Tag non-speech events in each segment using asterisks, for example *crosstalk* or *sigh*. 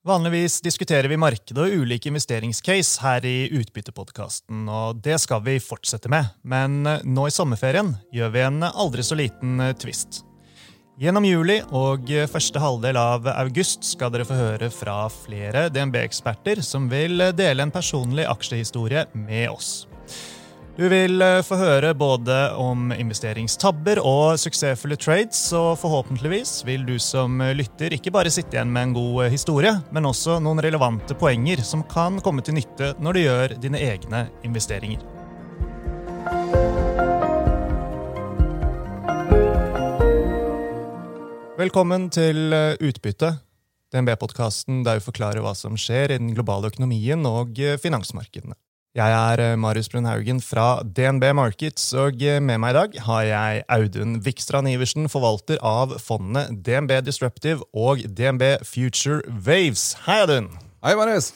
Vanligvis diskuterer vi markedet og ulike investeringscase her i Utbyttepodkasten, og det skal vi fortsette med. Men nå i sommerferien gjør vi en aldri så liten twist. Gjennom juli og første halvdel av august skal dere få høre fra flere DNB-eksperter som vil dele en personlig aksjehistorie med oss. Du vil eh, få høre både om investeringstabber og suksessfulle trades, og forhåpentligvis vil du som lytter ikke bare sitte igjen med en god eh, historie, men også noen relevante poenger som kan komme til nytte når du gjør dine egne investeringer. Velkommen til eh, Utbytte, DNB-podkasten der vi forklarer hva som skjer i den globale økonomien og finansmarkedene. Jeg er Marius Marius Brunhaugen fra DNB Markets, og eh, med meg i dag har jeg Audun Vikstrand Iversen, forvalter av fondene DNB Disruptive og DNB Future Waves. Hei, Audun! Hei, Marius!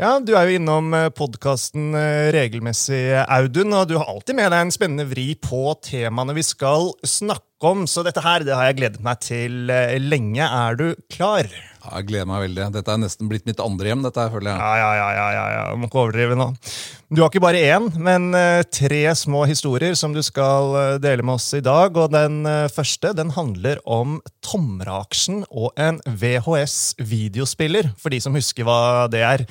Ja, Du er jo innom eh, podkasten regelmessig, Audun, og du har alltid med deg en spennende vri på temaene vi skal snakke om, så dette her det har jeg gledet meg til lenge. Er du klar? Jeg gleder meg veldig. Dette er nesten blitt mitt andre hjem. dette her, føler jeg. Ja, ja, ja, ja, ja, ja. Må ikke overdrive nå. Du har ikke bare én, men uh, tre små historier som du skal uh, dele med oss i dag. Og den første den handler om Tomra-aksjen og en VHS-videospiller, for de som husker hva det er.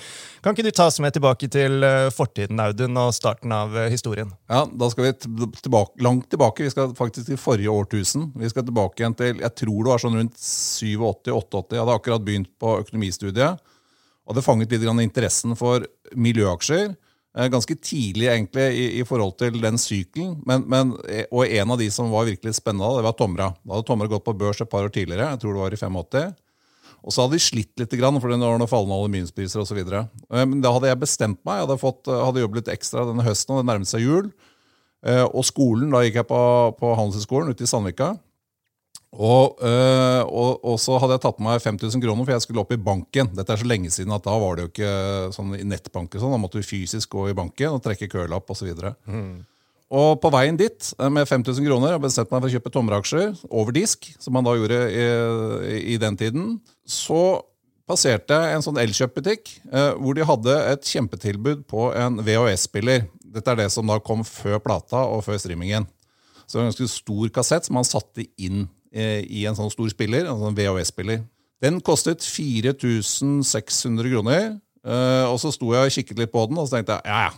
Kan ikke du ta oss med tilbake til fortiden, Audun, og starten av historien? Ja, Da skal vi tilbake, langt tilbake. Vi skal faktisk til forrige årtusen. Vi skal tilbake igjen til jeg tror det var sånn rundt 87-88. Jeg hadde akkurat begynt på økonomistudiet. Og det fanget litt interessen for miljøaksjer. Eh, ganske tidlig egentlig i, i forhold til den sykelen. Men, men, eh, og en av de som var virkelig spennende, det var Tomra. Da hadde Tomra gått på børs et par år tidligere. jeg tror det var i 85. Og så hadde de slitt litt, for det var noen fallende aluminiumspriser osv. Eh, men da hadde jeg bestemt meg. Jeg hadde, fått, hadde jobbet litt ekstra denne høsten, og det nærmet seg jul. Og skolen, da gikk jeg på, på Handelshøyskolen ute i Sandvika. Og, øh, og, og, så hadde jeg tatt med meg 5000 kroner, for jeg skulle opp i banken. Dette er så lenge siden at da var det jo ikke sånn i nettbank. Sånn. Da måtte du fysisk gå i banken og trekke kølapp osv. Mm. Og på veien dit eh, med 5000 kroner jeg bestemte meg for å kjøpe tomreaksjer over disk, som man da gjorde i, i den tiden, så passerte jeg en sånn elkjøpbutikk eh, hvor de hadde et kjempetilbud på en VHS-spiller. Dette er det som da kom før plata og før streamingen. Så det var en ganske stor kassett som man satte inn Eh, i en sånn stor spiller, en sånn VHS-spiller. Den kostet 4600 kroner. Eh, og så sto jeg og kikket litt på den, og så tenkte jeg ja, ja.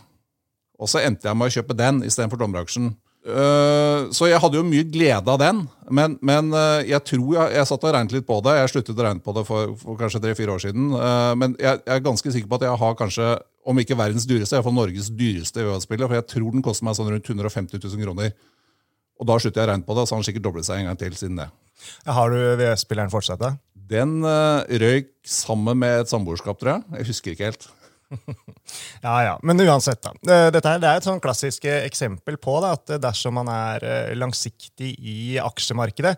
Og så endte jeg med å kjøpe den istedenfor dommedaksjen. Uh, så jeg hadde jo mye glede av den, men, men jeg tror jeg, jeg satt og regnet litt på det. Jeg sluttet å regne på det for, for kanskje tre-fire år siden. Men jeg, jeg, er ganske sikker på at jeg har kanskje, om ikke verdens dyreste, iallfall Norges dyreste VHS-spiller. For jeg tror den koster meg sånn rundt 150 000 kroner. Og da slutter jeg å regne på det, så har den sikkert doblet seg en gang til siden det. Har du VS-spilleren fortsatt? da? Den uh, røyk sammen med et samboerskap, tror jeg. Jeg husker ikke helt. *laughs* ja, ja. Men uansett, da. Dette er et sånn klassisk eksempel på da, at dersom man er eh, langsiktig i aksjemarkedet,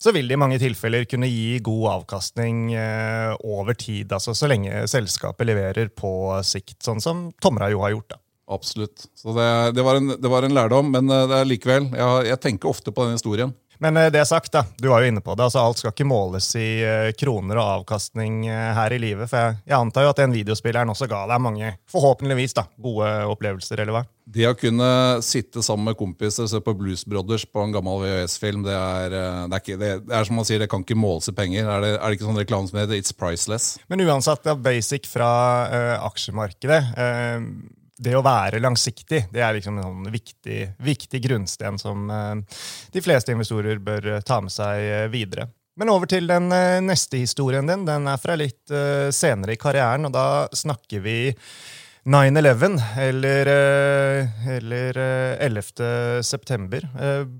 så vil det i mange tilfeller kunne gi god avkastning eh, over tid. altså Så lenge selskapet leverer på sikt, sånn som Tomra jo har gjort. da. Absolutt. Så det, det, var en, det, var en, lærdom, men eh, det er likevel, jeg, jeg tenker ofte på den historien. Men eh, det sagt, da, du var jo inne på det, altså alt skal ikke måles i uh, kroner og avkastning uh, her i livet. For jeg, jeg, antar jo at den videospilleren også ga deg mange forhåpentligvis da, gode opplevelser. eller hva? Det å kunne sitte sammen med kompiser og se på Blues Brothers på en gammel VHS-film, det, det, det, er som man sier, det kan ikke måles i penger. Er det, er det ikke sånn reklame som heter 'It's priceless'? Men uansett, da, basic fra uh, aksjemarkedet det å være langsiktig det er liksom en sånn viktig, viktig grunnsten som uh, de fleste investorer bør uh, ta med seg uh, videre. Men over til den neste historien din. Den er fra litt senere i karrieren, og da snakker vi 9-11, eller, eller 11. september.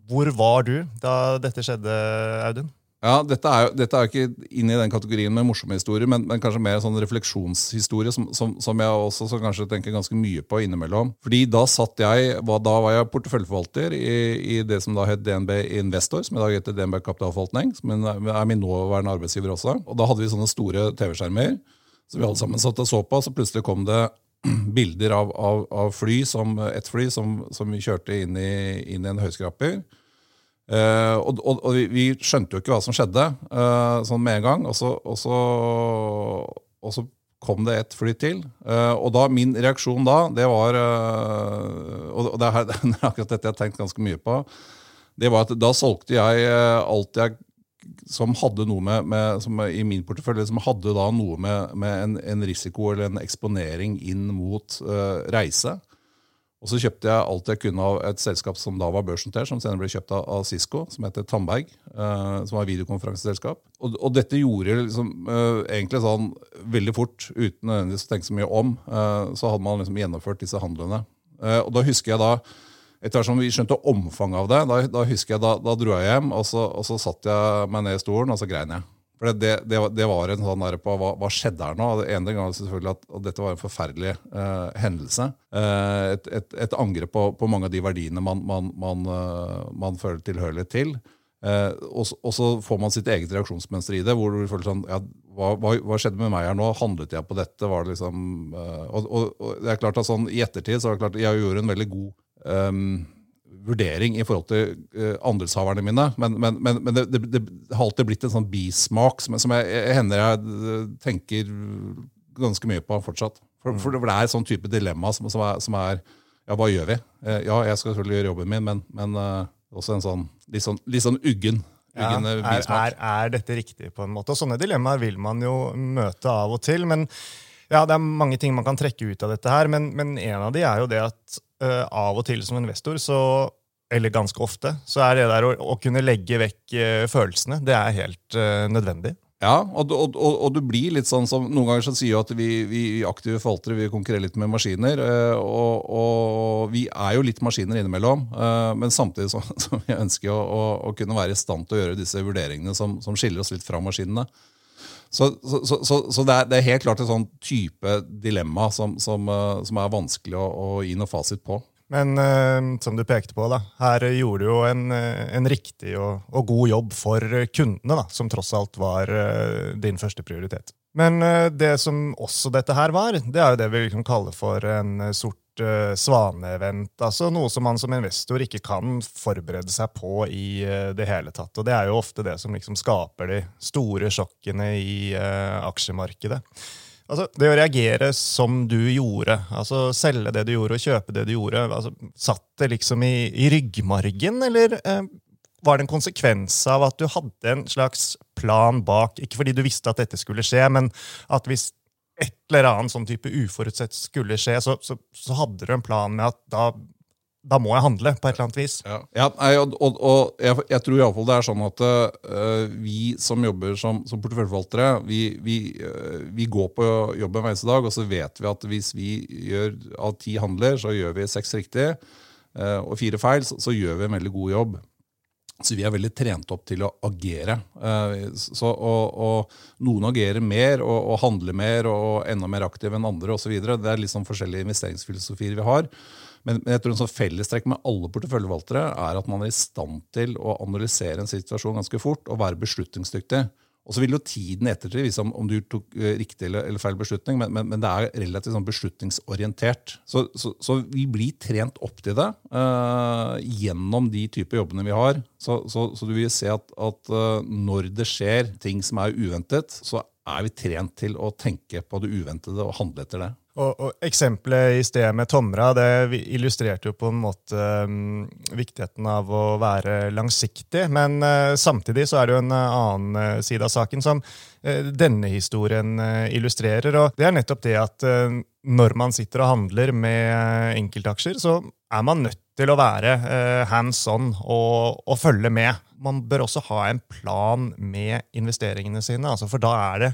Hvor var du da dette skjedde, Audun? Ja, Dette er jo dette er ikke inn i den kategorien med morsomme historier, men, men kanskje mer sånn refleksjonshistorie, som, som, som jeg også så kanskje tenker ganske mye på innimellom. Fordi Da satt jeg, da var jeg porteføljeforvalter i, i, det som da het DNB Investor, som i dag heter DNB Kapitalforvaltning, som er min nåværende arbeidsgiver også. Og Da hadde vi sånne store TV-skjermer som vi alle sammen satt og så på. Så plutselig kom det *clears throat* bilder av, av, av fly, som, et fly som, som vi kjørte inn i, inn i en høyskraper. Uh, og, og, og, vi skjønte jo ikke hva som skjedde uh, sånn med en gang. Og så, og, så, så kom det et fly til. Uh, og da, min reaksjon da, det var Og det er, *laughs* det er akkurat dette jeg har tenkt ganske mye på. Det var at da solgte jeg alt jeg som hadde noe med, med som i min portefølje, som hadde da noe med, med en, en, risiko eller en eksponering inn mot reise. Og så kjøpte jeg alt jeg kunne av et selskap som da var børsnotert, som senere ble kjøpt av, Cisco, som heter Tandberg, Eh, som var videokonferanseselskap. Og, og, dette gjorde liksom eh, egentlig sånn veldig fort, uten nødvendigvis å tenke så mye om, Eh, så hadde man liksom gjennomført disse handlene. og da husker jeg da, etter hvert som vi skjønte omfanget av det, da, da husker jeg da, da dro jeg hjem, og så, og så satte jeg meg ned i stolen, og så grein jeg. For det, det, det, var en sånn der på hva, hva skjedde her nå? Det ene gang selvfølgelig at, at dette var en forferdelig uh, hendelse. Uh, et, et, et, angrep på, på, mange av de verdiene man, man, man, uh, man føler tilhørighet til. Og, og, så får man sitt eget reaksjonsmønster i det. hvor du føler sånn, ja, hva, hva, hva, skjedde med meg her nå? Handlet jeg på dette? Var det liksom, og, og, og, det er klart at sånn, I ettertid så er det klart, jeg gjorde en veldig god um, vurdering i forhold til uh, andelshaverne mine. Men, men, men, men det, det, det, har alltid blitt en sånn bismak som, som jeg, jeg, hender jeg eh, tenker ganske mye på fortsatt. For, for det er et sånn type dilemma som, som, er, som, er, Ja, hva gjør vi? Uh, ja, jeg skal selvfølgelig gjøre jobben min, men, uh, også en sånn litt sånn, litt sånn uggen. Ja, er, er, er, dette riktig, på en måte? Og Sånne dilemmaer vil man jo møte av og til. men ja, Det er mange ting man kan trekke ut av dette, her, men, men en av de er jo det at uh, av og til som investor, så, eller ganske ofte, så er det der å, å kunne legge vekk uh, følelsene det er helt uh, nødvendig. Ja, og, og, og, og, du blir litt sånn som Noen ganger så sier jo at vi, vi aktive forvaltere vi konkurrerer litt med maskiner. Og, vi er jo litt maskiner innimellom. Men samtidig som, *laughs* vi ønsker å, å, å, kunne være i stand til å gjøre disse vurderingene som, som skiller oss litt fra maskinene. Så, så, så, så det, er, det, er, helt klart et sånn type dilemma som, som, eh, som er vanskelig å, å, gi noe fasit på. Men uh, som du pekte på, da, her gjorde du jo en, eh, en riktig og, og, god jobb for kundene, da, som tross alt var uh, din første prioritet. Men uh, det som også dette her var, det er jo det vi kan kalle for en sort uh, svaneevent. Altså noe som man som investor ikke kan forberede seg på i uh, det hele tatt. Og det er jo ofte det som liksom skaper de store sjokkene i uh, aksjemarkedet. Altså, Det å reagere som du gjorde, altså selge det du gjorde og kjøpe det du gjorde, altså, satt det liksom i, i ryggmargen, eller eh, var det en konsekvens av at du hadde en slags plan bak? Ikke fordi du visste at dette skulle skje, men at hvis et eller annet sånn type uforutsett skulle skje, så, så, så, hadde du en plan med at da, da må jeg handle på et eller annet vis. Ja, ja og, og, og, jeg, jeg tror iallfall det er sånn at uh, vi som jobber som, som porteføljeforvaltere, vi, vi, uh, vi, går på jobben en eneste dag, og så vet vi at hvis vi gjør av ti handler, så gjør vi seks riktig, uh, og fire feil, så, så gjør vi en veldig god jobb. Så vi er veldig trent opp til å agere. Eh, så, og, og Noen agerer mer og, og, handler mer og enda mer aktive enn andre osv. Det er litt sånn forskjellige investeringsfilosofier vi har. Men, men jeg tror en sånn fellestrekk med alle porteføljevalgtere er at man er i stand til å analysere en situasjon ganske fort og være beslutningsdyktig. Og så vil jo tiden ettertid vise om, om, du tok eh, riktig eller, eller feil beslutning, men, men, men, det er relativt sånn beslutningsorientert. Så, så, så, vi blir trent opp til det uh, gjennom de typer jobbene vi har. Så, så du vil se at, at uh, når det skjer ting som er uventet, så er vi trent til å tenke på det uventede og handle etter det. Og, og Eksempelet i sted med Tomra det illustrerte jo på en måte um, viktigheten av å være langsiktig. Men uh, samtidig så er det jo en uh, annen uh, side av saken som denne historien illustrerer. Og det er nettopp det at når man sitter og handler med enkeltaksjer, så er man nødt til å være hands on og, og følge med. Man bør også ha en plan med investeringene sine, altså for da er det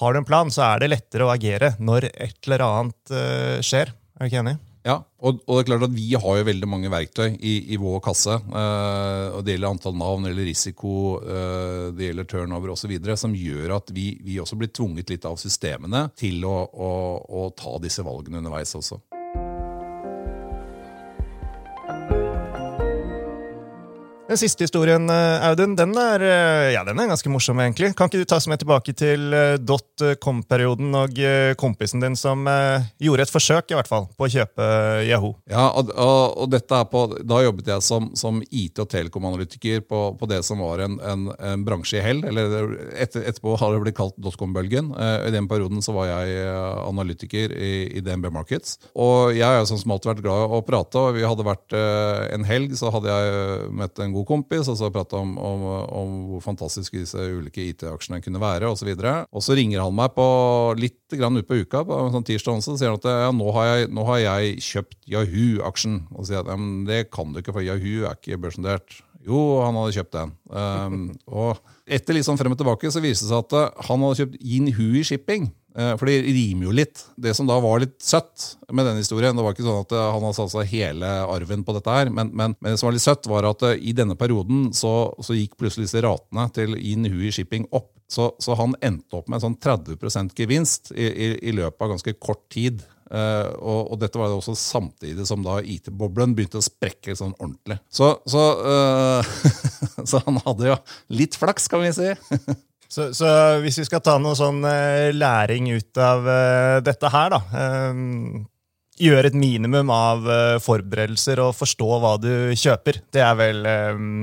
har du en plan, så er det lettere å agere når et eller annet uh, skjer. Er du ikke enig? Ja, og, og, det er klart at vi har jo veldig mange verktøy i, i vår kasse. Uh, og Det gjelder antall navn, eller risiko, uh, det gjelder turnover osv. Som gjør at vi, vi, også blir tvunget litt av systemene til å, å, å ta disse valgene underveis også. Den siste historien, eh, Audun, den er, eh, ja, den er ganske morsom, egentlig. Kan ikke du ta oss med tilbake til eh, dotcom-perioden og kompisen din som gjorde et forsøk i hvert fall, på å kjøpe Yahoo? Ja, og, og, og dette er på, Da jobbet jeg som, som IT- og telekomanalytiker på, på det som var en, en, en bransje i hell. eller etter, Etterpå har det blitt kalt dotcom-bølgen. I den perioden så var jeg analytiker i, i DNB Markets. Og jeg har som alltid vært glad i å prate. og Vi hadde vært en helg, så hadde jeg møtt en god kompis og så prata om, om, om, hvor fantastiske disse ulike IT-aksjene kunne være osv. Og, så og så ringer han meg på litt grann ut på uka, på sånn tirsdag og så sier han at ja, nå, har jeg, nå har jeg kjøpt Yahoo-aksjen. Og sier at ja, det kan du ikke, for Yahoo er ikke børsnotert. Jo, han hadde kjøpt den. Um, og etter litt sånn frem og tilbake så viste det seg at han hadde kjøpt Yinhui Shipping. Eh, for det rimer jo litt. Det som da var litt søtt med denne historien, det var ikke sånn at eh, han hadde satt seg hele arven på dette her, men, men, men, det som var litt søtt, var at eh, i denne perioden så, så gikk plutselig disse ratene til Inhui Shipping opp. Så, så, han endte opp med en sånn 30 gevinst i, i, i, løpet av ganske kort tid. Uh, og, og, dette var det også samtidig som da IT-boblen begynte å sprekke sånn ordentlig. Så, så, uh, *laughs* så han hadde jo litt flaks, kan vi si. *laughs* Så, så, hvis vi skal ta noe sånn uh, læring ut av uh, dette her, da um, Gjøre et minimum av uh, forberedelser og forstå hva du kjøper. Det er vel, um,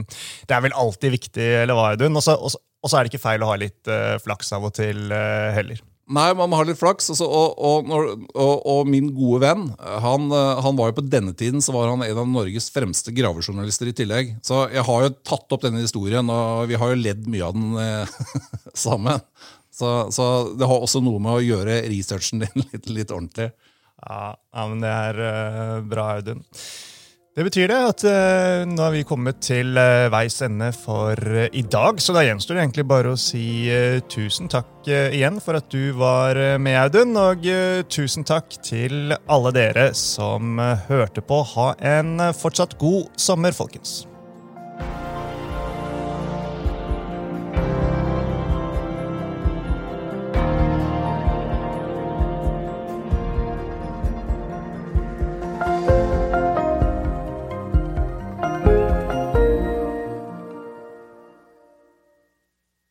det er vel alltid viktig, eller hva, Audun? Og så er det ikke feil å ha litt flaks av og til heller. Nei, man må ha litt flaks. Altså, og, og, og, og, min gode venn han, han, var jo på denne tiden så var han en av Norges fremste gravejournalister i tillegg. Så jeg har jo tatt opp denne historien, og vi har jo ledd mye av den eh, *laughs* sammen. Så, så, det har også noe med å gjøre researchen din *laughs* litt, litt ordentlig. Ja, men det er uh, bra, Audun. Det betyr det at uh, nå har vi kommet til uh, veis ende for uh, i dag. Så da gjenstår det egentlig bare å si tusen takk igjen for at du var med, Audun. Og tusen takk til alle dere som hørte på. Ha en fortsatt god sommer, folkens.